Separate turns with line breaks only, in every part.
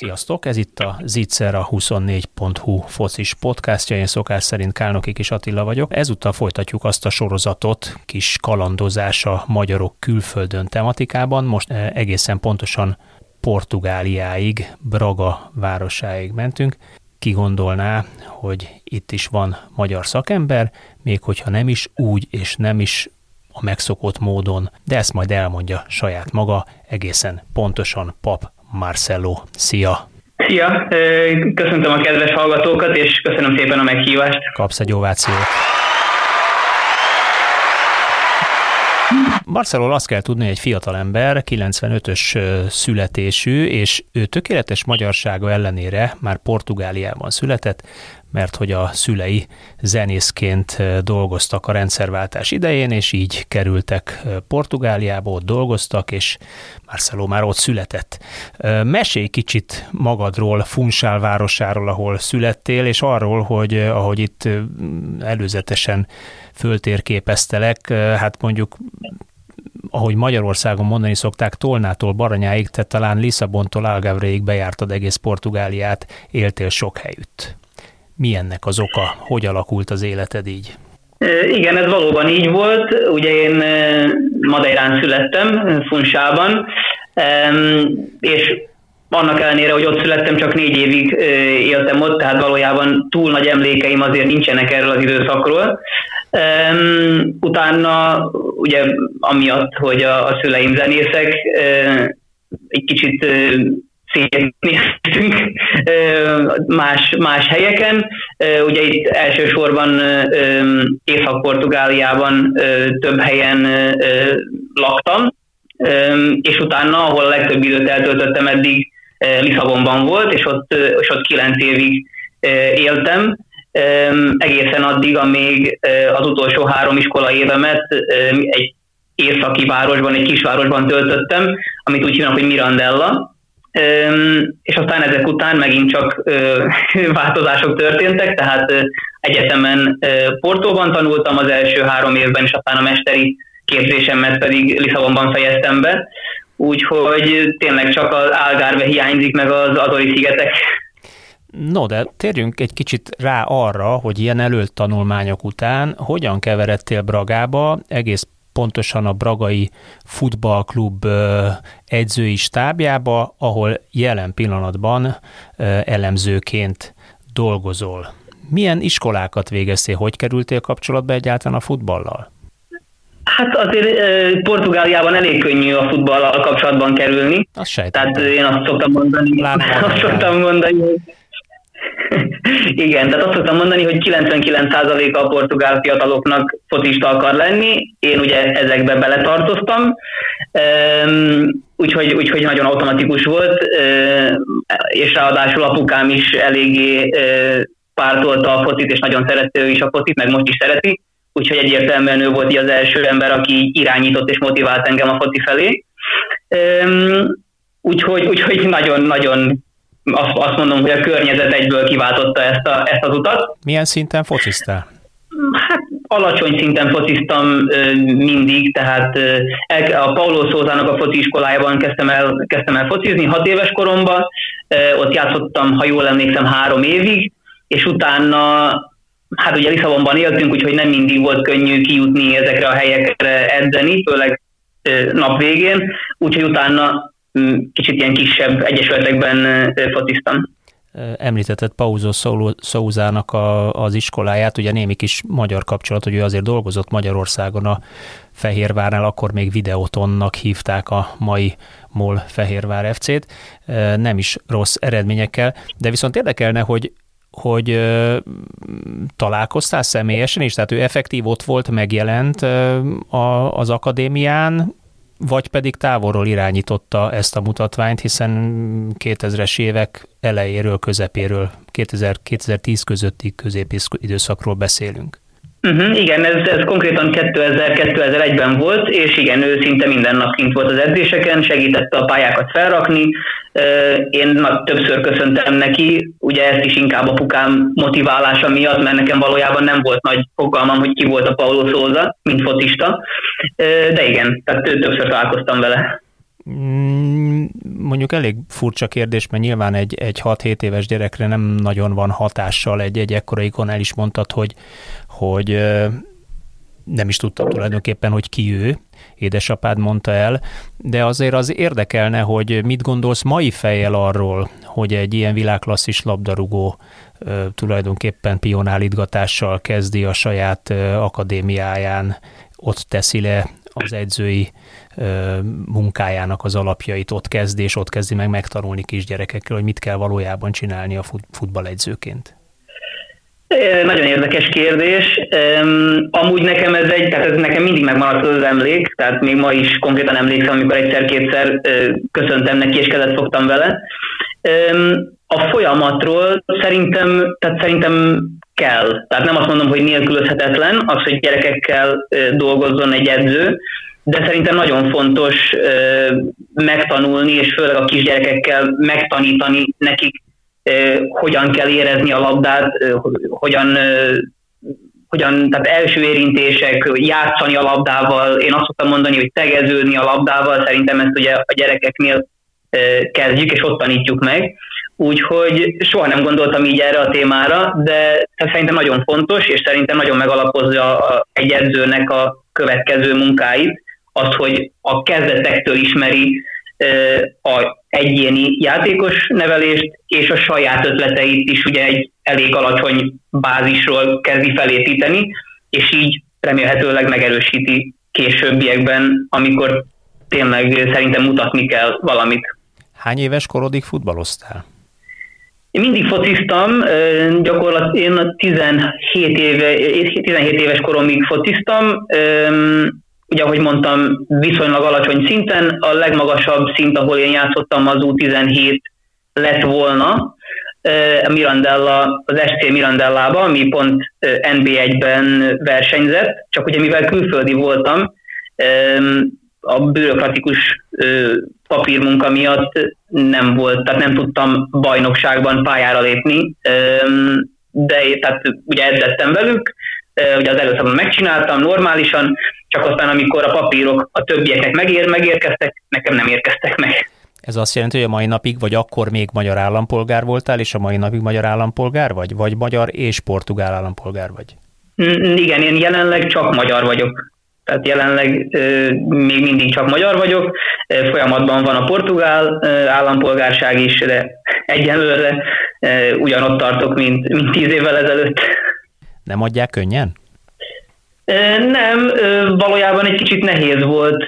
Sziasztok, ez itt a Zitszer a 24.hu focis podcastja, én szokás szerint Kálnoki Kis Attila vagyok. Ezúttal folytatjuk azt a sorozatot, kis kalandozása magyarok külföldön tematikában, most eh, egészen pontosan Portugáliáig, Braga városáig mentünk. Ki gondolná, hogy itt is van magyar szakember, még hogyha nem is úgy és nem is a megszokott módon, de ezt majd elmondja saját maga, egészen pontosan Pap Marcelo. Szia!
Szia! Köszöntöm a kedves hallgatókat, és köszönöm szépen a meghívást.
Kapsz egy ovációt. Marcelról azt kell tudni, hogy egy fiatal ember, 95-ös születésű, és ő tökéletes magyarsága ellenére már Portugáliában született, mert hogy a szülei zenészként dolgoztak a rendszerváltás idején, és így kerültek Portugáliába, ott dolgoztak, és Marcelo már ott született. Mesélj kicsit magadról, Funsál városáról, ahol születtél, és arról, hogy ahogy itt előzetesen föltérképeztelek, hát mondjuk ahogy Magyarországon mondani szokták, Tolnától Baranyáig, te talán Lisszabontól Algavréig bejártad egész Portugáliát, éltél sok helyütt. Mi ennek az oka? Hogy alakult az életed így?
Igen, ez valóban így volt. Ugye én Madeirán születtem, Funsában, és annak ellenére, hogy ott születtem, csak négy évig éltem ott, tehát valójában túl nagy emlékeim azért nincsenek erről az időszakról. Utána, ugye amiatt, hogy a, a szüleim zenészek, egy kicsit szétnéztünk más, más helyeken. Ugye itt elsősorban Észak-Portugáliában több helyen laktam, és utána, ahol a legtöbb időt eltöltöttem eddig, Lisszabonban volt, és ott, és ott kilenc évig éltem, egészen addig, amíg az utolsó három iskola évemet egy északi városban, egy kisvárosban töltöttem, amit úgy hívnak, hogy Mirandella, és aztán ezek után megint csak változások történtek, tehát egyetemen Portóban tanultam az első három évben, és aztán a mesteri képzésemet pedig Lisszabonban fejeztem be, úgyhogy tényleg csak az Algarve hiányzik, meg az Azori szigetek.
No, de térjünk egy kicsit rá arra, hogy ilyen előtt tanulmányok után hogyan keveredtél Bragába, egész pontosan a Bragai Futballklub edzői stábjába, ahol jelen pillanatban elemzőként dolgozol. Milyen iskolákat végeztél, hogy kerültél kapcsolatba egyáltalán a futballal?
Hát azért Portugáliában elég könnyű a futballal kapcsolatban kerülni.
Azt sejtem.
Tehát én azt szoktam mondani, azt szoktam mondani, hogy igen, tehát azt szoktam mondani, hogy 99%-a a portugál fiataloknak focista akar lenni, én ugye ezekbe beletartoztam, úgyhogy, úgyhogy nagyon automatikus volt, és ráadásul apukám is eléggé pártolta a focit, és nagyon szerette ő is a focit, meg most is szereti, úgyhogy egyértelműen ő volt az első ember, aki irányított és motivált engem a foci felé. Úgyhogy, úgyhogy nagyon-nagyon azt, azt mondom, hogy a környezet egyből kiváltotta ezt, a, ezt az utat.
Milyen szinten fociztál?
Hát alacsony szinten fociztam mindig, tehát a Paulo Szózának a foci iskolájában kezdtem el, kezdtem el focizni hat éves koromban, ott játszottam, ha jól emlékszem, három évig, és utána hát ugye Lisszabonban éltünk, úgyhogy nem mindig volt könnyű kijutni ezekre a helyekre edzeni, főleg nap végén, úgyhogy utána kicsit ilyen kisebb egyesületekben fociztam.
Említetted Pauzó Szózának a, az iskoláját, ugye némi kis magyar kapcsolat, hogy ő azért dolgozott Magyarországon a Fehérvárnál, akkor még Videotonnak hívták a mai MOL Fehérvár FC-t, nem is rossz eredményekkel, de viszont érdekelne, hogy hogy találkoztál személyesen is, tehát ő effektív ott volt, megjelent az akadémián, vagy pedig távolról irányította ezt a mutatványt, hiszen 2000-es évek elejéről, közepéről, 2000-2010 közötti középidőszakról beszélünk.
Uh-huh, igen, ez, ez konkrétan 2000-2001-ben volt, és igen, ő szinte minden nap kint volt az edzéseken, segítette a pályákat felrakni. Én többször köszöntem neki, ugye ezt is inkább a pukám motiválása miatt, mert nekem valójában nem volt nagy fogalmam, hogy ki volt a Paulo Szóza, mint fotista, de igen, tehát többször találkoztam vele.
Mm, mondjuk elég furcsa kérdés, mert nyilván egy, egy 6-7 éves gyerekre nem nagyon van hatással egy, egy ekkora ikon, el is mondtad, hogy, hogy nem is tudtam tulajdonképpen, hogy ki ő, édesapád mondta el, de azért az érdekelne, hogy mit gondolsz mai fejjel arról, hogy egy ilyen világklasszis labdarúgó tulajdonképpen pionálítgatással kezdi a saját akadémiáján, ott teszi le az edzői munkájának az alapjait, ott kezdi, és ott kezdi meg megtanulni kisgyerekekkel, hogy mit kell valójában csinálni a futballegyzőként.
Nagyon érdekes kérdés. Amúgy nekem ez egy, tehát ez nekem mindig megmaradt az emlék, tehát még ma is konkrétan emlékszem, amikor egyszer-kétszer köszöntem neki és kezet fogtam vele. A folyamatról szerintem, tehát szerintem kell. Tehát nem azt mondom, hogy nélkülözhetetlen az, hogy gyerekekkel dolgozzon egy edző, de szerintem nagyon fontos megtanulni, és főleg a kisgyerekekkel megtanítani nekik hogyan kell érezni a labdát, hogyan, hogyan, tehát első érintések, játszani a labdával, én azt szoktam mondani, hogy tegeződni a labdával, szerintem ezt ugye a gyerekeknél kezdjük, és ott tanítjuk meg. Úgyhogy soha nem gondoltam így erre a témára, de szerintem nagyon fontos, és szerintem nagyon megalapozza egy edzőnek a következő munkáit, az, hogy a kezdetektől ismeri a egyéni játékos nevelést, és a saját ötleteit is ugye egy elég alacsony bázisról kezdi felépíteni, és így remélhetőleg megerősíti későbbiekben, amikor tényleg szerintem mutatni kell valamit.
Hány éves korodig futballoztál?
Én mindig fociztam, gyakorlatilag én 17, éve, 17 éves koromig fociztam, ugye ahogy mondtam, viszonylag alacsony szinten, a legmagasabb szint, ahol én játszottam, az U17 lett volna, Mirandella, az SC Mirandellába, ami pont NB1-ben versenyzett, csak ugye mivel külföldi voltam, a bürokratikus papírmunka miatt nem volt, tehát nem tudtam bajnokságban pályára lépni, de tehát ugye edzettem velük, ugye az először megcsináltam normálisan, csak aztán amikor a papírok a többieknek megér, megérkeztek, nekem nem érkeztek meg.
Ez azt jelenti, hogy a mai napig, vagy akkor még magyar állampolgár voltál, és a mai napig magyar állampolgár vagy? Vagy magyar és portugál állampolgár vagy?
Igen, én jelenleg csak magyar vagyok. Tehát jelenleg még mindig csak magyar vagyok, folyamatban van a portugál állampolgárság is, de egyenlőre ugyanott tartok, mint, mint tíz évvel ezelőtt.
Nem adják könnyen?
Nem, valójában egy kicsit nehéz volt,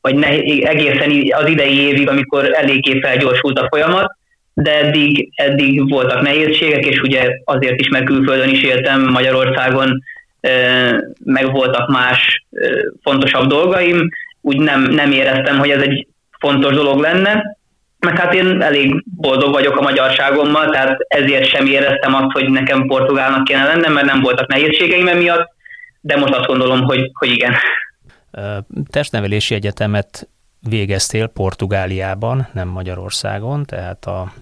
vagy nehéz, egészen az idei évig, amikor eléggé felgyorsult a folyamat, de eddig, eddig voltak nehézségek, és ugye azért is, mert külföldön is éltem, Magyarországon meg voltak más fontosabb dolgaim, úgy nem, nem éreztem, hogy ez egy fontos dolog lenne, meg hát én elég boldog vagyok a magyarságommal, tehát ezért sem éreztem azt, hogy nekem portugálnak kéne lennem, mert nem voltak nehézségeim emiatt, de most azt gondolom, hogy, hogy igen.
Testnevelési egyetemet végeztél Portugáliában, nem Magyarországon, tehát a,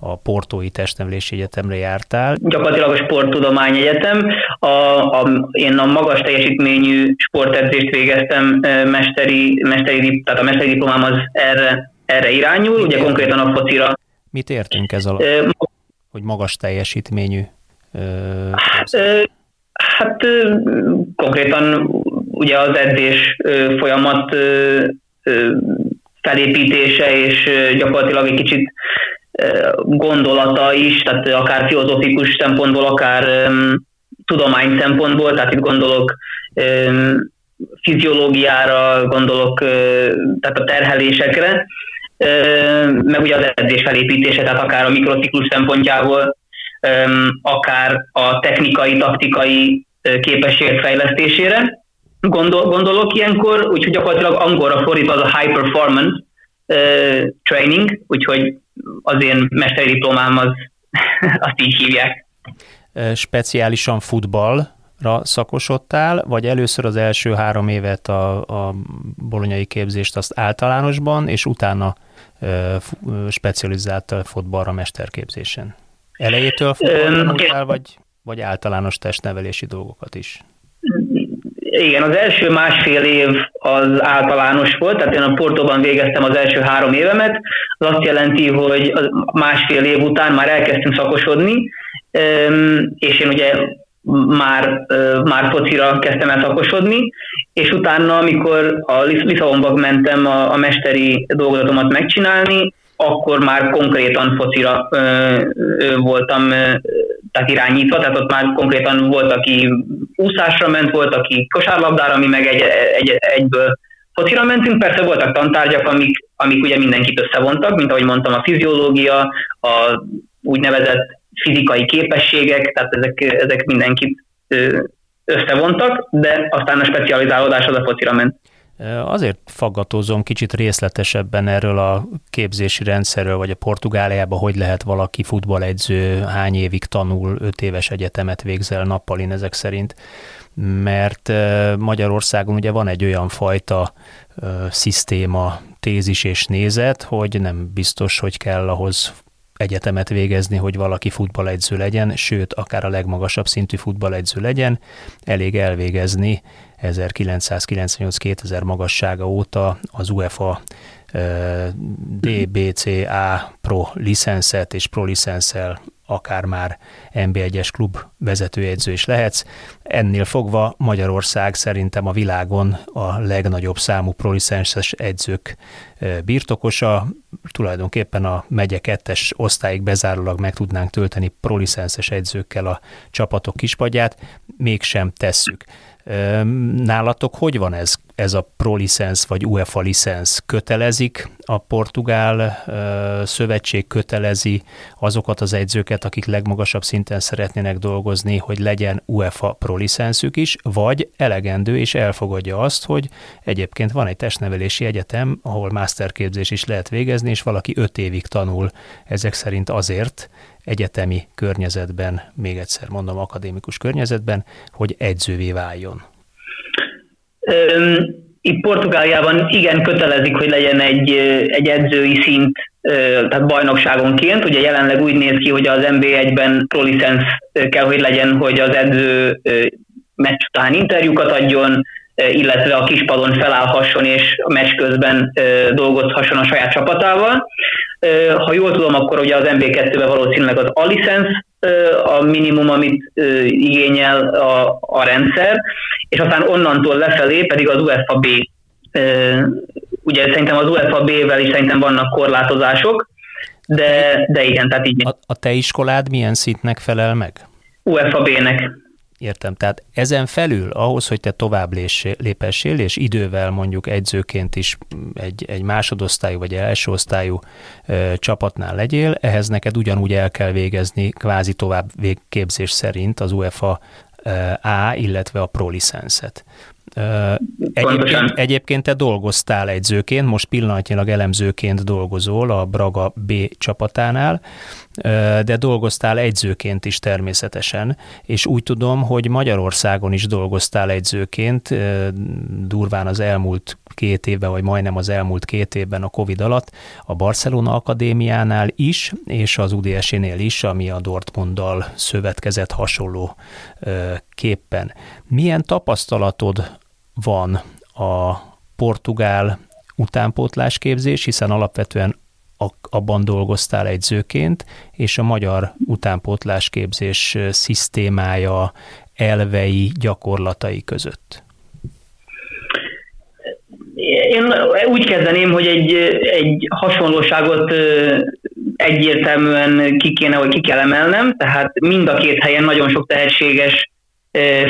a Portói Testnevelési Egyetemre jártál.
Gyakorlatilag a Sporttudomány Egyetem. A, a, én a magas teljesítményű sportedzést végeztem, mesteri, mesteri, tehát a mesteri diplomám az erre, erre irányul, Mit ugye értünk? konkrétan a focira.
Mit értünk ez alatt? Hogy magas teljesítményű? Uh,
Hát konkrétan ugye az edzés folyamat felépítése és gyakorlatilag egy kicsit gondolata is, tehát akár filozofikus szempontból, akár tudomány szempontból, tehát itt gondolok fiziológiára, gondolok tehát a terhelésekre, meg ugye az edzés felépítése, tehát akár a mikrociklus szempontjából akár a technikai, taktikai képességek fejlesztésére. Gondol, gondolok ilyenkor, úgyhogy gyakorlatilag angolra fordítva az a high performance training, úgyhogy az én mesteri diplomám az, azt így hívják.
Speciálisan futballra szakosodtál, vagy először az első három évet a, a bolonyai képzést azt általánosban, és utána specializáltál fotballra mesterképzésen? Elejétől tanultál, vagy, vagy általános testnevelési dolgokat is?
igen, az első másfél év az általános volt, tehát én a Portóban végeztem az első három évemet, az azt jelenti, hogy másfél év után már elkezdtünk szakosodni, és én ugye már, már focira kezdtem el szakosodni, és utána, amikor a Lisszabonba mentem a, a mesteri dolgozatomat megcsinálni, akkor már konkrétan focira ö, ö, voltam ö, tehát irányítva, tehát ott már konkrétan volt, aki úszásra ment, volt, aki kosárlabdára, mi meg egy, egy, egyből focira mentünk, persze voltak tantárgyak, amik, amik ugye mindenkit összevontak, mint ahogy mondtam, a fiziológia, a úgynevezett fizikai képességek, tehát ezek, ezek mindenkit összevontak, de aztán a specializálódás az a focira ment.
Azért faggatózom kicsit részletesebben erről a képzési rendszerről, vagy a Portugáliában, hogy lehet valaki futballegyző, hány évig tanul, öt éves egyetemet végzel nappalin ezek szerint, mert Magyarországon ugye van egy olyan fajta szisztéma, tézis és nézet, hogy nem biztos, hogy kell ahhoz egyetemet végezni, hogy valaki futballegyző legyen, sőt, akár a legmagasabb szintű futballegyző legyen, elég elvégezni 1998-2000 magassága óta az UEFA DBCA Pro licenszet és Pro licenszel akár már NB1-es klub vezetőjegyző is lehetsz. Ennél fogva Magyarország szerintem a világon a legnagyobb számú prolicenses edzők birtokosa. Tulajdonképpen a megye kettes osztályig bezárólag meg tudnánk tölteni prolicenses edzőkkel a csapatok kispadját, mégsem tesszük. Nálatok hogy van ez, ez a pro licensz vagy UEFA licensz? Kötelezik a portugál szövetség, kötelezi azokat az edzőket, akik legmagasabb szinten szeretnének dolgozni, hogy legyen UEFA pro licenszük is, vagy elegendő és elfogadja azt, hogy egyébként van egy testnevelési egyetem, ahol masterképzés is lehet végezni, és valaki öt évig tanul ezek szerint azért, egyetemi környezetben, még egyszer mondom, akadémikus környezetben, hogy edzővé váljon?
Itt Portugáliában igen kötelezik, hogy legyen egy, egy edzői szint, tehát bajnokságonként. Ugye jelenleg úgy néz ki, hogy az NB1-ben pro kell, hogy legyen, hogy az edző meccs után interjúkat adjon, illetve a kispadon felállhasson és a meccs közben dolgozhasson a saját csapatával. Ha jól tudom, akkor ugye az MB2-ben valószínűleg az A-licensz a minimum, amit igényel a, a rendszer, és aztán onnantól lefelé pedig az UEFA B. Ugye szerintem az UEFA B-vel is szerintem vannak korlátozások, de, de igen, tehát így.
A, a te iskolád milyen szintnek felel meg?
UEFA B-nek.
Értem, tehát ezen felül ahhoz, hogy te tovább lépessél, és idővel mondjuk egyzőként is egy, egy másodosztályú vagy első osztályú ö, csapatnál legyél, ehhez neked ugyanúgy el kell végezni kvázi tovább végképzés szerint az UEFA A, illetve a Pro licenszet. Egyébként, egyébként te dolgoztál egyzőként, most pillanatnyilag elemzőként dolgozol a Braga B csapatánál, de dolgoztál egyzőként is természetesen, és úgy tudom, hogy Magyarországon is dolgoztál egyzőként, durván az elmúlt két évben, vagy majdnem az elmúlt két évben a Covid alatt a Barcelona Akadémiánál is, és az UDS-nél is, ami a Dortmunddal szövetkezett hasonló képpen. Milyen tapasztalatod van a portugál utánpótlásképzés, hiszen alapvetően abban dolgoztál egyzőként, és a magyar utánpótlásképzés szisztémája, elvei, gyakorlatai között?
Én úgy kezdeném, hogy egy, egy hasonlóságot egyértelműen ki kéne, hogy ki kell emelnem, tehát mind a két helyen nagyon sok tehetséges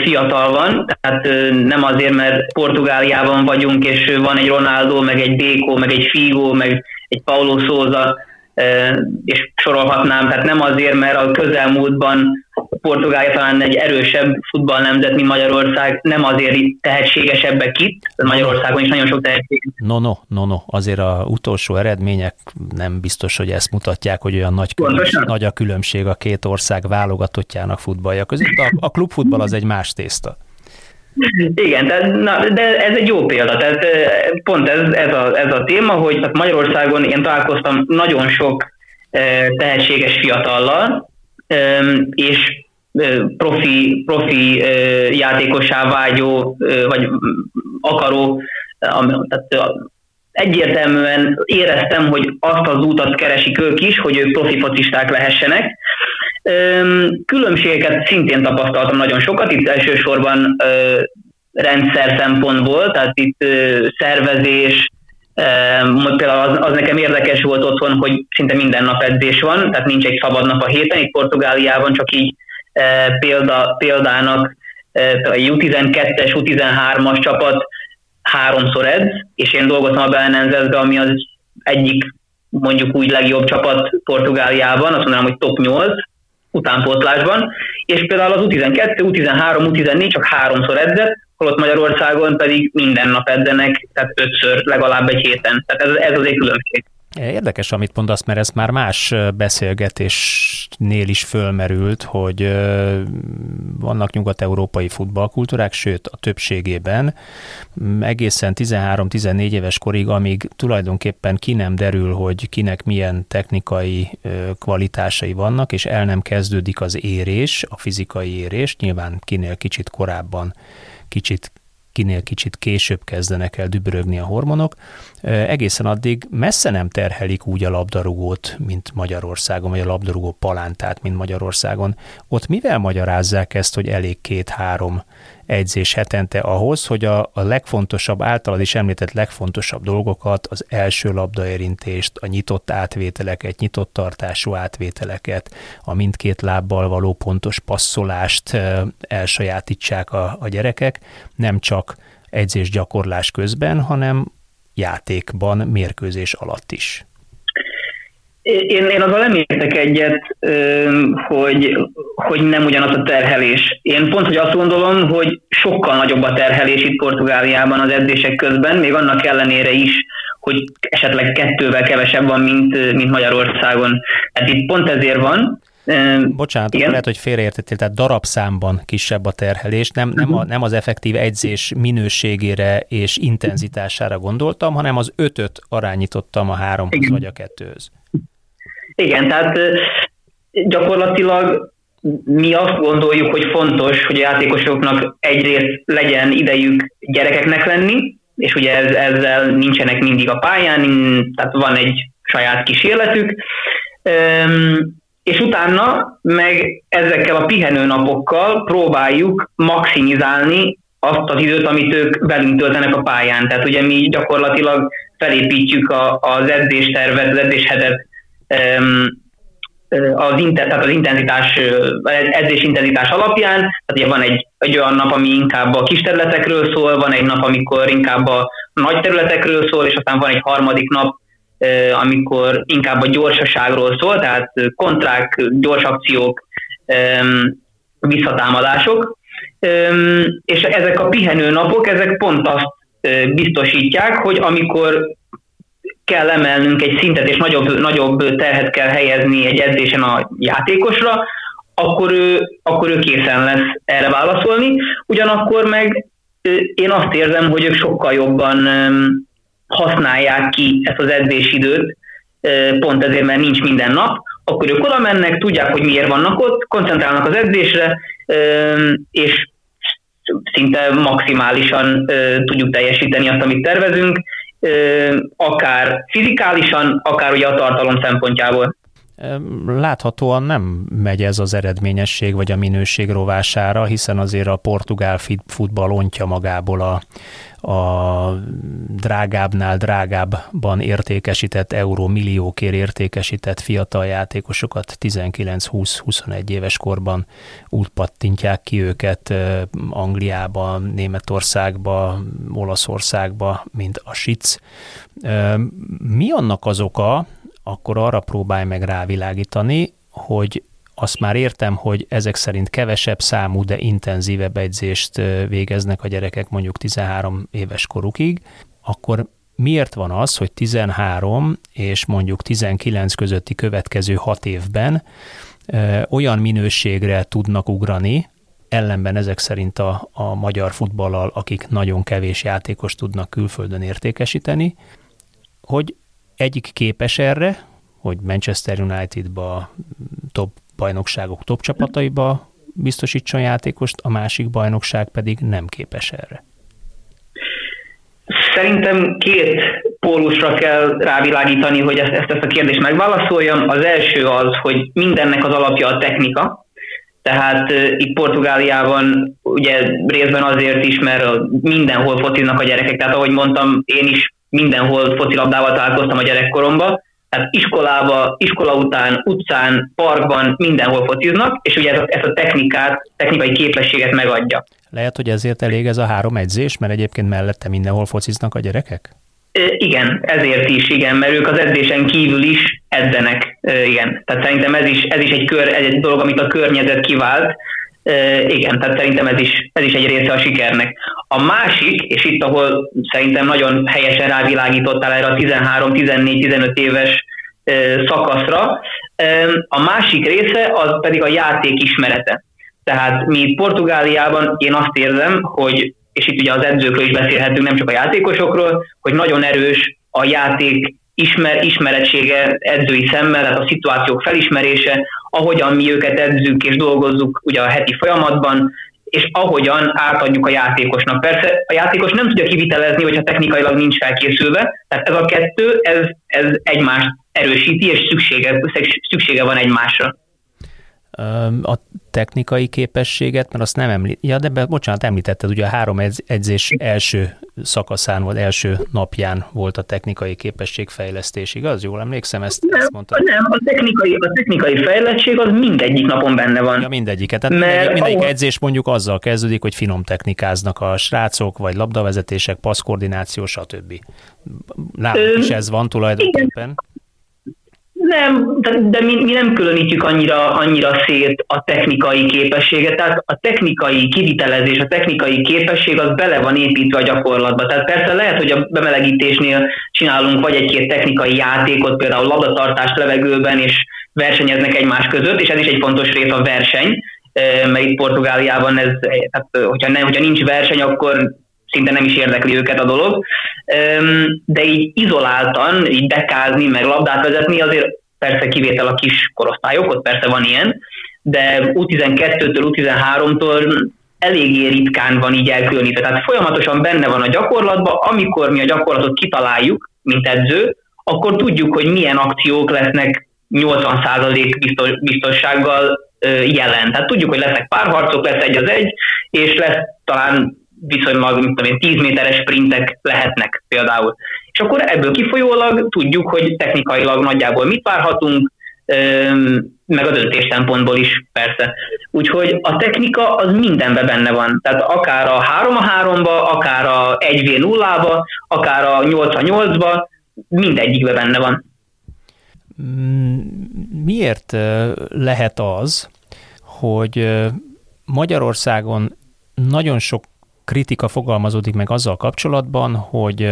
fiatal van, tehát nem azért, mert Portugáliában vagyunk, és van egy Ronaldo, meg egy Déko, meg egy Figo, meg egy Paulo Souza, és sorolhatnám, tehát nem azért, mert a közelmúltban Portugália talán egy erősebb futballnemzet, mint Magyarország, nem azért tehetségesebbek itt, Magyarországon is nagyon sok tehetség.
No, no, no, no, azért a utolsó eredmények nem biztos, hogy ezt mutatják, hogy olyan nagy, különbség, nagy a különbség a két ország válogatottjának futballja között. A, a klubfutball az egy más tészta.
Igen, tehát, na, de ez egy jó példa. Tehát pont ez, ez, a, ez a téma, hogy Magyarországon én találkoztam nagyon sok tehetséges fiatallal, és profi, profi játékossá vágyó, vagy akaró, tehát egyértelműen éreztem, hogy azt az útat keresik ők is, hogy ők profi focisták lehessenek. Különbségeket szintén tapasztaltam nagyon sokat, itt elsősorban rendszer szempontból, tehát itt szervezés, Például az, az nekem érdekes volt otthon, hogy szinte minden nap edzés van, tehát nincs egy szabad nap a héten, itt Portugáliában csak így példa, példának a U12-es, U13-as csapat háromszor edz, és én dolgoztam a Belenenzetbe, ami az egyik mondjuk úgy legjobb csapat Portugáliában, azt mondanám, hogy top 8 utánpótlásban, és például az U12, U13, U14 csak háromszor edzett, holott Magyarországon pedig minden nap edzenek, tehát ötször legalább egy héten. Tehát ez, ez egy különbség.
Érdekes, amit mondasz, mert ez már más beszélgetésnél is fölmerült, hogy vannak nyugat-európai futballkultúrák, sőt a többségében egészen 13-14 éves korig, amíg tulajdonképpen ki nem derül, hogy kinek milyen technikai kvalitásai vannak, és el nem kezdődik az érés, a fizikai érés, nyilván kinél kicsit korábban kicsit kinél kicsit később kezdenek el dübörögni a hormonok, egészen addig messze nem terhelik úgy a labdarúgót, mint Magyarországon, vagy a labdarúgó palántát, mint Magyarországon. Ott mivel magyarázzák ezt, hogy elég két-három edzés hetente ahhoz, hogy a, a legfontosabb, általad is említett legfontosabb dolgokat, az első labdaérintést, a nyitott átvételeket, nyitott tartású átvételeket, a mindkét lábbal való pontos passzolást elsajátítsák a, a gyerekek, nem csak edzés gyakorlás közben, hanem játékban, mérkőzés alatt is.
Én, én azzal nem értek egyet, hogy, hogy nem ugyanaz a terhelés. Én pont, hogy azt gondolom, hogy sokkal nagyobb a terhelés itt Portugáliában az edzések közben, még annak ellenére is, hogy esetleg kettővel kevesebb van, mint, mint Magyarországon. Hát itt pont ezért van.
Bocsánat, Igen? lehet, hogy félreértettél, tehát darabszámban kisebb a terhelés, nem, nem, a, nem az effektív edzés minőségére és intenzitására gondoltam, hanem az ötöt arányítottam a háromhoz vagy a kettőhöz.
Igen, tehát gyakorlatilag mi azt gondoljuk, hogy fontos, hogy a játékosoknak egyrészt legyen idejük gyerekeknek lenni, és ugye ez, ezzel nincsenek mindig a pályán, tehát van egy saját kísérletük, és utána meg ezekkel a pihenőnapokkal próbáljuk maximizálni azt az időt, amit ők velünk töltenek a pályán. Tehát ugye mi gyakorlatilag felépítjük a, az edzéstervet, az edzéshetet az, tehát az intenzitás, edzés intenzitás alapján, tehát ugye van egy, egy olyan nap, ami inkább a kis területekről szól, van egy nap, amikor inkább a nagy területekről szól, és aztán van egy harmadik nap, amikor inkább a gyorsaságról szól, tehát kontrák, gyors akciók, visszatámadások, és ezek a pihenő napok, ezek pont azt biztosítják, hogy amikor kell emelnünk egy szintet, és nagyobb, nagyobb terhet kell helyezni egy edzésen a játékosra, akkor ő, akkor ő készen lesz erre válaszolni. Ugyanakkor meg én azt érzem, hogy ők sokkal jobban használják ki ezt az edzésidőt, pont ezért, mert nincs minden nap, akkor ők oda mennek, tudják, hogy miért vannak ott, koncentrálnak az edzésre, és szinte maximálisan tudjuk teljesíteni azt, amit tervezünk, akár fizikálisan, akár ugye a tartalom szempontjából.
Láthatóan nem megy ez az eredményesség vagy a minőség rovására, hiszen azért a portugál futball ontja magából a, a drágábbnál drágábban értékesített euró milliókért értékesített fiatal játékosokat 19-20-21 éves korban úgy pattintják ki őket Angliába, Németországba, Olaszországba, mint a SIC. Mi annak az oka, akkor arra próbálj meg rávilágítani, hogy azt már értem, hogy ezek szerint kevesebb számú, de intenzívebb edzést végeznek a gyerekek mondjuk 13 éves korukig, akkor miért van az, hogy 13 és mondjuk 19 közötti következő 6 évben olyan minőségre tudnak ugrani, ellenben ezek szerint a, a magyar futballal, akik nagyon kevés játékos tudnak külföldön értékesíteni, hogy egyik képes erre, hogy Manchester United-ba top bajnokságok top csapataiba biztosítson játékost, a másik bajnokság pedig nem képes erre?
Szerintem két pólusra kell rávilágítani, hogy ezt, ezt, ezt a kérdést megválaszoljam. Az első az, hogy mindennek az alapja a technika, tehát uh, itt Portugáliában ugye részben azért is, mert mindenhol fociznak a gyerekek, tehát ahogy mondtam, én is mindenhol focilabdával találkoztam a gyerekkoromban, tehát iskolába, iskola után, utcán, parkban mindenhol fociznak, és ugye ez a, ez a technikát, technikai képességet megadja.
Lehet, hogy ezért elég ez a három edzés, mert egyébként mellette mindenhol fociznak a gyerekek?
Igen, ezért is, igen, mert ők az edzésen kívül is edzenek, igen. Tehát szerintem ez is, ez is egy, kör, egy dolog, amit a környezet kivált, igen, tehát szerintem ez is, ez is egy része a sikernek. A másik, és itt, ahol szerintem nagyon helyesen rávilágítottál erre a 13-14-15 éves szakaszra, a másik része az pedig a játék ismerete. Tehát mi Portugáliában én azt érzem, hogy, és itt ugye az edzőkről is beszélhetünk, nem csak a játékosokról, hogy nagyon erős a játék ismer, ismeretsége edzői szemmel, tehát a szituációk felismerése, ahogyan mi őket edzünk és dolgozzuk ugye a heti folyamatban, és ahogyan átadjuk a játékosnak. Persze a játékos nem tudja kivitelezni, hogyha technikailag nincs felkészülve, tehát ez a kettő, ez, ez egymást erősíti, és szüksége, szüksége van egymásra
a technikai képességet, mert azt nem említ. Ja, de be, bocsánat, említetted, ugye a három edzés első szakaszán vagy első napján volt a technikai képességfejlesztés, igaz? Jól emlékszem, ezt,
nem,
ezt mondtad?
Nem, a technikai, a technikai fejlettség az mindegyik napon benne van.
Ja, mindegyiket. Tehát Mert mindegyik, mindegyik ahol... edzés mondjuk azzal kezdődik, hogy finom technikáznak a srácok, vagy labdavezetések, passzkoordináció, stb. Nálunk is ez van tulajdonképpen. Igen.
Nem, de, de mi, mi nem különítjük annyira, annyira szét a technikai képességet, tehát a technikai kivitelezés, a technikai képesség az bele van építve a gyakorlatba. Tehát persze lehet, hogy a bemelegítésnél csinálunk vagy egy-két technikai játékot, például labdatartást levegőben, és versenyeznek egymás között, és ez is egy fontos rész a verseny, mert itt Portugáliában ez, tehát, hogyha, nem, hogyha nincs verseny, akkor szinte nem is érdekli őket a dolog, de így izoláltan, így dekázni, meg labdát vezetni, azért persze kivétel a kis korosztályok, ott persze van ilyen, de U12-től, U13-tól eléggé ritkán van így elkülönítve. Tehát folyamatosan benne van a gyakorlatban, amikor mi a gyakorlatot kitaláljuk, mint edző, akkor tudjuk, hogy milyen akciók lesznek 80% biztos, biztossággal jelen. Tehát tudjuk, hogy lesznek párharcok, lesz egy az egy, és lesz talán viszonylag, mint tudom én, 10 méteres sprintek lehetnek például. És akkor ebből kifolyólag tudjuk, hogy technikailag nagyjából mit várhatunk, meg a döntés szempontból is persze. Úgyhogy a technika az mindenben benne van. Tehát akár a 3 a 3-ba, akár a 1v 0-ba, akár a 8 a 8-ba, mindegyikben benne van.
Mm, miért lehet az, hogy Magyarországon nagyon sok kritika fogalmazódik meg azzal kapcsolatban, hogy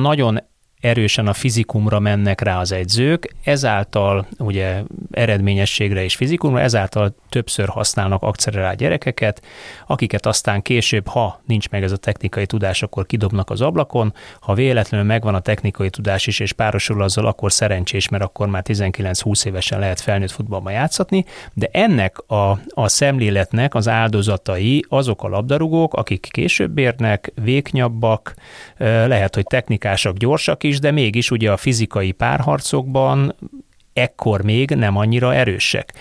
nagyon erősen a fizikumra mennek rá az edzők, ezáltal ugye eredményességre és fizikumra, ezáltal többször használnak akcelerált gyerekeket, akiket aztán később, ha nincs meg ez a technikai tudás, akkor kidobnak az ablakon, ha véletlenül megvan a technikai tudás is, és párosul azzal, akkor szerencsés, mert akkor már 19-20 évesen lehet felnőtt futballban játszatni, de ennek a, a szemléletnek az áldozatai azok a labdarúgók, akik később érnek, véknyabbak, lehet, hogy technikásak, gyorsak de mégis ugye a fizikai párharcokban ekkor még nem annyira erősek.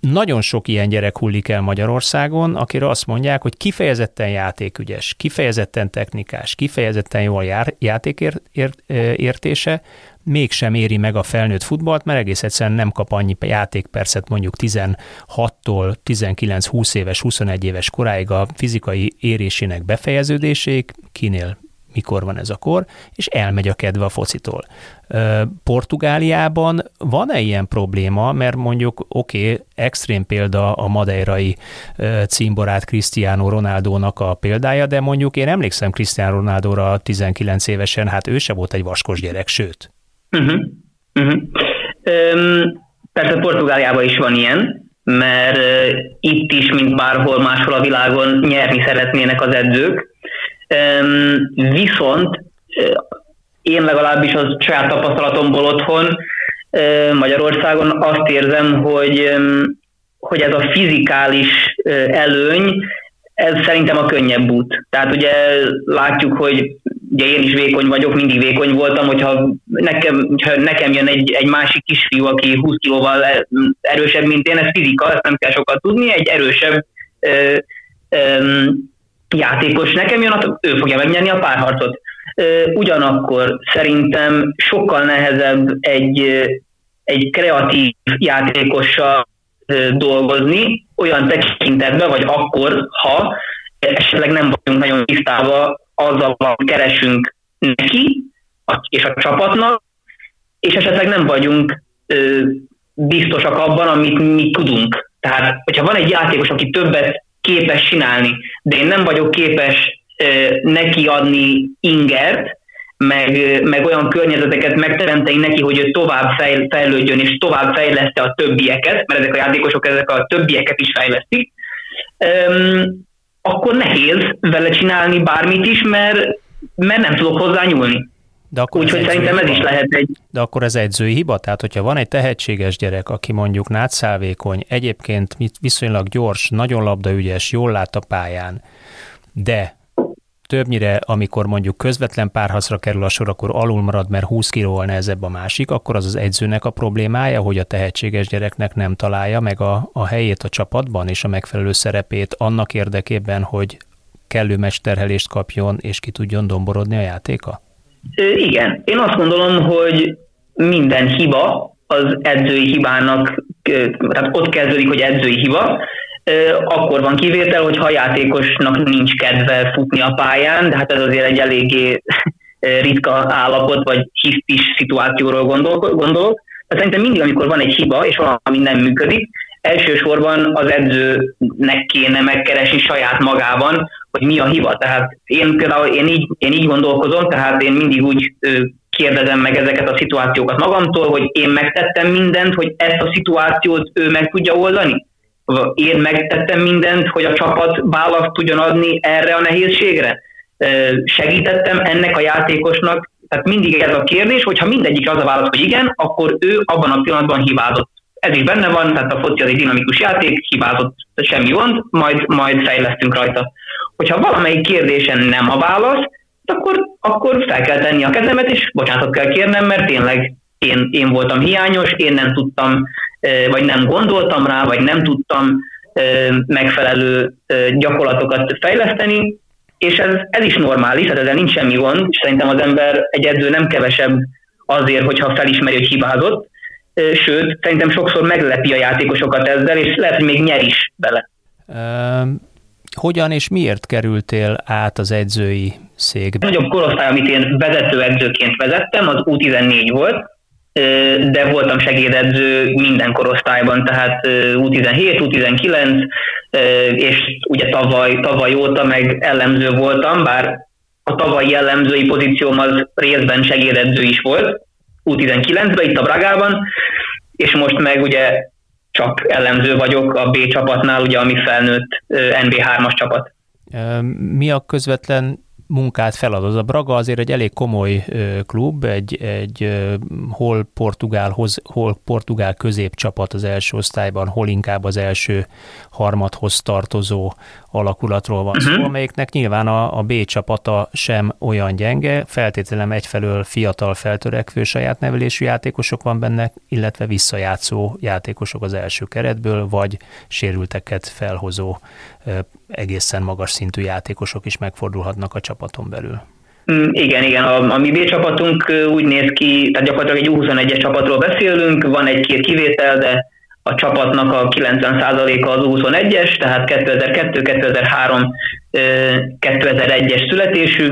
Nagyon sok ilyen gyerek hullik el Magyarországon, akire azt mondják, hogy kifejezetten játékügyes, kifejezetten technikás, kifejezetten jól jár, játékértése, mégsem éri meg a felnőtt futballt, mert egész egyszerűen nem kap annyi játékpercet mondjuk 16-tól 19-20 éves, 21 éves koráig a fizikai érésének befejeződéséig, kinél mikor van ez a kor, és elmegy a kedve a focitól. Portugáliában van-e ilyen probléma, mert mondjuk oké, okay, extrém példa a madeirai címborát Cristiano Ronaldónak a példája, de mondjuk én emlékszem Cristiano Ronaldóra 19 évesen, hát ő se volt egy vaskos gyerek, sőt. Uh-huh.
Uh-huh. Um, persze Portugáliában is van ilyen, mert uh, itt is, mint bárhol máshol a világon nyerni szeretnének az edzők, Viszont én legalábbis az saját tapasztalatomból otthon Magyarországon azt érzem, hogy hogy ez a fizikális előny, ez szerintem a könnyebb út. Tehát ugye látjuk, hogy ugye én is vékony vagyok, mindig vékony voltam, hogyha nekem, hogyha nekem jön egy, egy másik kisfiú, aki 20 kilóval erősebb, mint én, ez fizika, ezt nem kell sokat tudni, egy erősebb ö, ö, játékos nekem jön, ő fogja megnyerni a párharcot. Ugyanakkor szerintem sokkal nehezebb egy, egy kreatív játékossal dolgozni, olyan tekintetben, vagy akkor, ha esetleg nem vagyunk nagyon tisztában azzal, amit keresünk neki és a csapatnak, és esetleg nem vagyunk biztosak abban, amit mi tudunk. Tehát, hogyha van egy játékos, aki többet képes csinálni, de én nem vagyok képes neki adni ingert, meg, meg olyan környezeteket megteremteni neki, hogy ő tovább fejl, fejlődjön és tovább fejleszte a többieket, mert ezek a játékosok ezek a többieket is fejlesztik, um, akkor nehéz vele csinálni bármit is, mert, mert nem tudok hozzá nyúlni. De akkor Úgyhogy szerintem ez is lehet egy...
De akkor ez edzői hiba? Tehát, hogyha van egy tehetséges gyerek, aki mondjuk nátszálvékony, egyébként viszonylag gyors, nagyon labdaügyes, jól lát a pályán, de többnyire, amikor mondjuk közvetlen párhaszra kerül a sor, akkor alul marad, mert 20 kilóval nehezebb a másik, akkor az az edzőnek a problémája, hogy a tehetséges gyereknek nem találja meg a, a helyét a csapatban és a megfelelő szerepét annak érdekében, hogy kellő mesterhelést kapjon és ki tudjon domborodni a játéka?
Igen. Én azt gondolom, hogy minden hiba az edzői hibának, tehát ott kezdődik, hogy edzői hiba, akkor van kivétel, hogy ha játékosnak nincs kedve futni a pályán, de hát ez azért egy eléggé ritka állapot, vagy hisztis szituációról gondolok. De szerintem mindig, amikor van egy hiba, és valami nem működik, elsősorban az edzőnek kéne megkeresni saját magában, hogy mi a hiba. Tehát én például én így, én így gondolkozom, tehát én mindig úgy kérdezem meg ezeket a szituációkat magamtól, hogy én megtettem mindent, hogy ezt a szituációt ő meg tudja oldani én megtettem mindent, hogy a csapat választ tudjon adni erre a nehézségre. Segítettem ennek a játékosnak, tehát mindig ez a kérdés, hogyha mindegyik az a válasz, hogy igen, akkor ő abban a pillanatban hibázott. Ez is benne van, tehát a foci az egy dinamikus játék, hibázott, semmi gond, majd, majd fejlesztünk rajta. Hogyha valamelyik kérdésen nem a válasz, akkor, akkor fel kell tenni a kezemet, és bocsánatot kell kérnem, mert tényleg én, én voltam hiányos, én nem tudtam vagy nem gondoltam rá, vagy nem tudtam megfelelő gyakorlatokat fejleszteni, és ez, ez is normális, tehát ezzel nincs semmi gond, és szerintem az ember, egy edző nem kevesebb azért, hogyha felismeri, hogy hibázott, sőt, szerintem sokszor meglepi a játékosokat ezzel, és lehet, hogy még nyer is bele.
Hogyan és miért kerültél át az edzői székbe?
A nagyobb korosztály, amit én vezető edzőként vezettem, az U14 volt, de voltam segédedző minden korosztályban, tehát U17, U19, és ugye tavaly, tavaly óta meg ellenző voltam, bár a tavalyi jellemzői pozícióm az részben segédedző is volt, U19-ben, itt a Bragában, és most meg ugye csak ellenző vagyok a B csapatnál, ugye ami felnőtt NB3-as csapat.
Mi a közvetlen munkát feladat. A Braga azért egy elég komoly klub, egy, egy hol portugálhoz, hol portugál középcsapat az első osztályban, hol inkább az első harmadhoz tartozó alakulatról van szó, uh-huh. amelyiknek nyilván a, a B csapata sem olyan gyenge, feltételem egyfelől fiatal feltörekvő saját nevelésű játékosok van benne, illetve visszajátszó játékosok az első keretből, vagy sérülteket felhozó egészen magas szintű játékosok is megfordulhatnak a csapaton belül.
Mm, igen, igen, a, a mi B csapatunk úgy néz ki, tehát gyakorlatilag egy U21-es csapatról beszélünk, van egy-két kivétel, de a csapatnak a 90%-a az 21-es, tehát 2002, 2003, 2001-es születésű.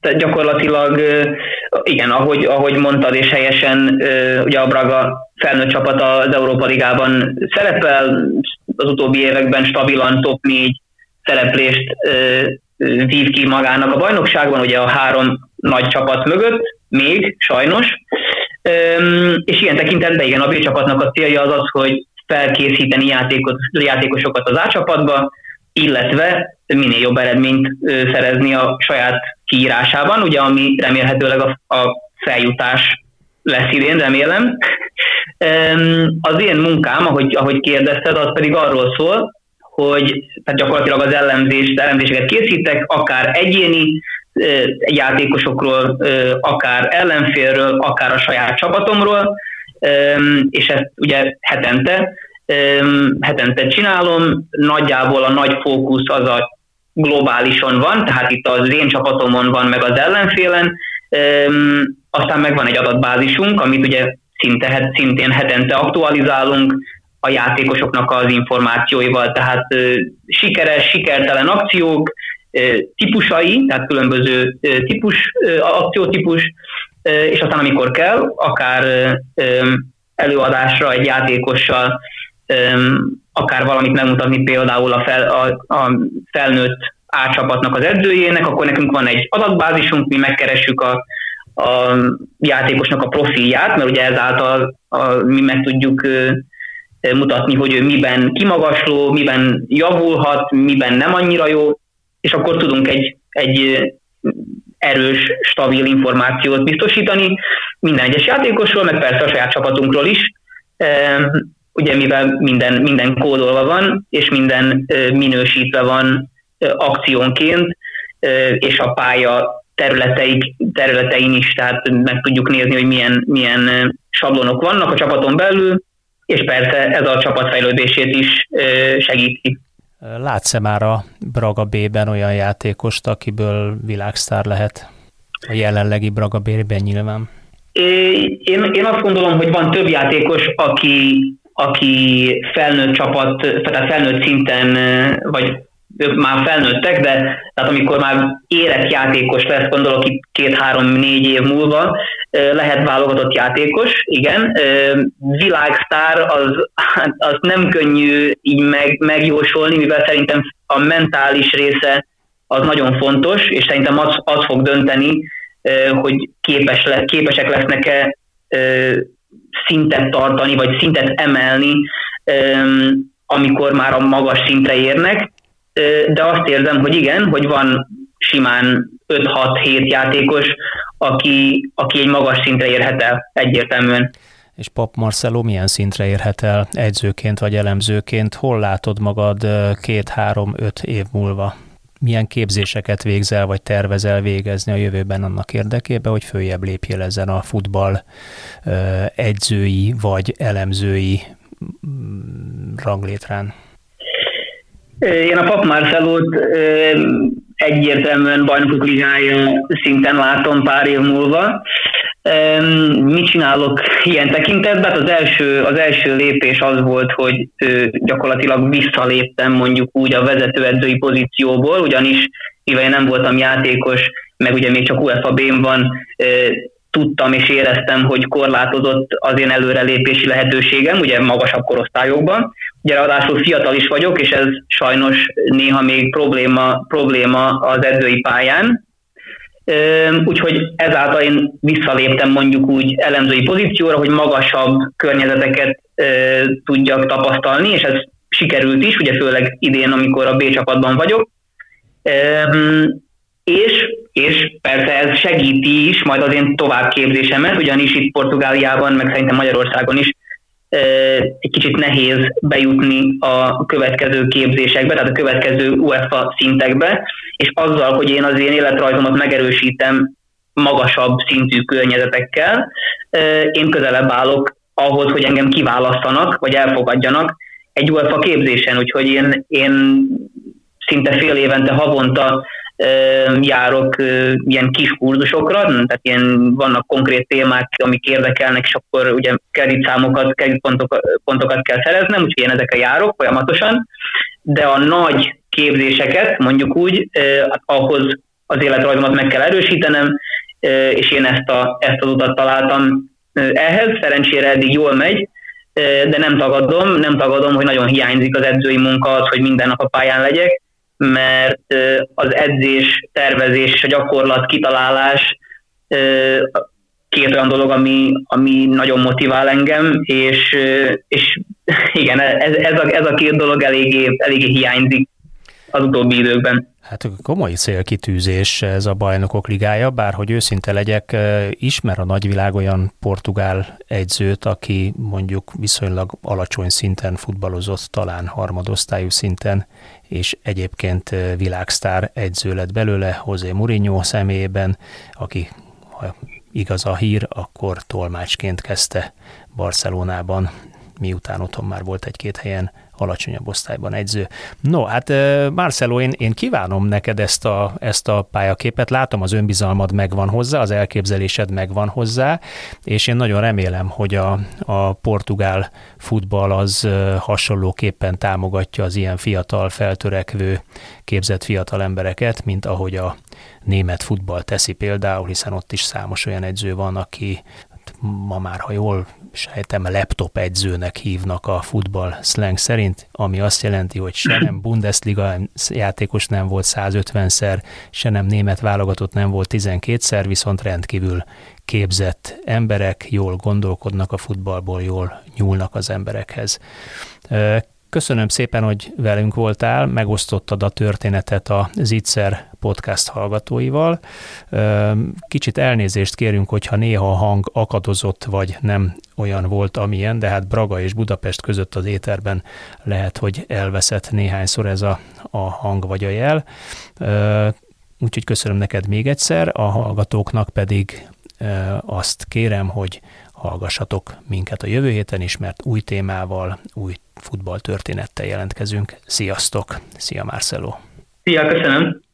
Tehát gyakorlatilag, igen, ahogy, ahogy mondtad, és helyesen, ugye a Braga felnőtt csapat az Európa Ligában szerepel, az utóbbi években stabilan top 4 szereplést vív ki magának a bajnokságban, ugye a három nagy csapat mögött, még sajnos, és ilyen tekintetben igen, a B csapatnak a célja az az, hogy felkészíteni játékos, játékosokat az A csapatba, illetve minél jobb eredményt szerezni a saját kiírásában, ugye ami remélhetőleg a, a feljutás lesz idén, remélem. Az én munkám, ahogy, ahogy kérdezted, az pedig arról szól, hogy tehát gyakorlatilag az elemzést, elemzéseket készítek, akár egyéni játékosokról, akár ellenfélről, akár a saját csapatomról, és ezt ugye hetente, hetente csinálom, nagyjából a nagy fókusz az a globálison van, tehát itt az én csapatomon van, meg az ellenfélen, aztán meg van egy adatbázisunk, amit ugye szinte, szintén hetente aktualizálunk, a játékosoknak az információival, tehát sikeres, sikertelen akciók, típusai, tehát különböző típus, akciótípus, és aztán amikor kell, akár előadásra egy játékossal, akár valamit megmutatni például a, fel, a, a felnőtt átcsapatnak az edzőjének, akkor nekünk van egy adatbázisunk, mi megkeressük a, a játékosnak a profilját, mert ugye ezáltal a, mi meg tudjuk mutatni, hogy ő miben kimagasló, miben javulhat, miben nem annyira jó, és akkor tudunk egy, egy erős, stabil információt biztosítani minden egyes játékosról, meg persze a saját csapatunkról is, ugye mivel minden, minden kódolva van, és minden minősítve van akciónként, és a pálya területeik, területein is, tehát meg tudjuk nézni, hogy milyen, milyen sablonok vannak a csapaton belül, és persze ez a csapat fejlődését is segíti.
Látsz-e már a Braga B-ben olyan játékost, akiből világsztár lehet? A jelenlegi Braga B-ben nyilván.
Én, én azt gondolom, hogy van több játékos, aki, aki felnőtt csapat, tehát felnőtt szinten, vagy ők már felnőttek, de tehát amikor már érett játékos lesz, gondolok itt két-három-négy év múlva, lehet válogatott játékos, igen. Világsztár az, az nem könnyű így meg, megjósolni, mivel szerintem a mentális része az nagyon fontos, és szerintem az, az fog dönteni, hogy képes le, képesek lesznek-e szintet tartani, vagy szintet emelni, amikor már a magas szintre érnek, de azt érzem, hogy igen, hogy van simán 5-6-7 játékos, aki, aki egy magas szintre érhet el egyértelműen.
És Pap Marcelo milyen szintre érhet el egyzőként vagy elemzőként? Hol látod magad két-három-öt év múlva? Milyen képzéseket végzel vagy tervezel végezni a jövőben annak érdekében, hogy följebb lépjél ezen a futball egyzői vagy elemzői ranglétrán?
Én a Pap Marcelót egyértelműen bajnokok ligája szinten látom pár év múlva. Mit csinálok ilyen tekintetben? Hát az első, az első lépés az volt, hogy gyakorlatilag visszaléptem mondjuk úgy a vezetőedzői pozícióból, ugyanis mivel én nem voltam játékos, meg ugye még csak UEFA b van, tudtam és éreztem, hogy korlátozott az én előrelépési lehetőségem, ugye magasabb korosztályokban. Ugye ráadásul fiatal is vagyok, és ez sajnos néha még probléma, probléma az edzői pályán. Úgyhogy ezáltal én visszaléptem mondjuk úgy elemzői pozícióra, hogy magasabb környezeteket tudjak tapasztalni, és ez sikerült is, ugye főleg idén, amikor a B csapatban vagyok. És, és persze ez segíti is majd az én továbbképzésemet, ugyanis itt Portugáliában, meg szerintem Magyarországon is egy kicsit nehéz bejutni a következő képzésekbe, tehát a következő UEFA szintekbe, és azzal, hogy én az én életrajzomat megerősítem magasabb szintű környezetekkel, én közelebb állok ahhoz, hogy engem kiválasztanak, vagy elfogadjanak egy UEFA képzésen, úgyhogy én, én szinte fél évente havonta járok ilyen kis kurzusokra, tehát ilyen vannak konkrét témák, amik érdekelnek, és akkor ugye kreditszámokat, kreditpontokat pontokat kell szereznem, úgyhogy én ezekre járok folyamatosan, de a nagy képzéseket, mondjuk úgy, ahhoz az életrajzomat meg kell erősítenem, és én ezt, a, ezt az utat találtam ehhez, szerencsére eddig jól megy, de nem tagadom, nem tagadom, hogy nagyon hiányzik az edzői munka az, hogy minden nap a pályán legyek, mert az edzés, tervezés és a gyakorlat kitalálás két olyan dolog, ami, ami nagyon motivál engem, és, és igen, ez, ez, a, ez a két dolog eléggé, eléggé hiányzik. az utóbbi időkben.
Hát komoly célkitűzés ez a bajnokok ligája, bár hogy őszinte legyek, ismer a nagyvilág olyan portugál egyzőt, aki mondjuk viszonylag alacsony szinten futballozott, talán harmadosztályú szinten, és egyébként világsztár egyző lett belőle, José Mourinho személyében, aki ha igaz a hír, akkor tolmácsként kezdte Barcelonában, miután otthon már volt egy-két helyen alacsonyabb osztályban egyző. No, hát Marcelo, én, én kívánom neked ezt a, ezt a pályaképet, látom az önbizalmad megvan hozzá, az elképzelésed megvan hozzá, és én nagyon remélem, hogy a, a portugál futball az hasonlóképpen támogatja az ilyen fiatal, feltörekvő, képzett fiatal embereket, mint ahogy a német futball teszi például, hiszen ott is számos olyan edző van, aki ma már, ha jól sejtem, laptop edzőnek hívnak a futball slang szerint, ami azt jelenti, hogy se nem Bundesliga játékos nem volt 150-szer, se nem német válogatott nem volt 12-szer, viszont rendkívül képzett emberek, jól gondolkodnak a futballból, jól nyúlnak az emberekhez. Köszönöm szépen, hogy velünk voltál, megosztottad a történetet a Zitzer podcast hallgatóival. Kicsit elnézést kérünk, hogyha néha a hang akadozott, vagy nem olyan volt, amilyen, de hát Braga és Budapest között az éterben lehet, hogy elveszett néhányszor ez a, a hang vagy a jel. Úgyhogy köszönöm neked még egyszer, a hallgatóknak pedig azt kérem, hogy hallgassatok minket a jövő héten is, mert új témával, új futballtörténettel jelentkezünk. Sziasztok! Szia Marcelo!
Szia, köszönöm!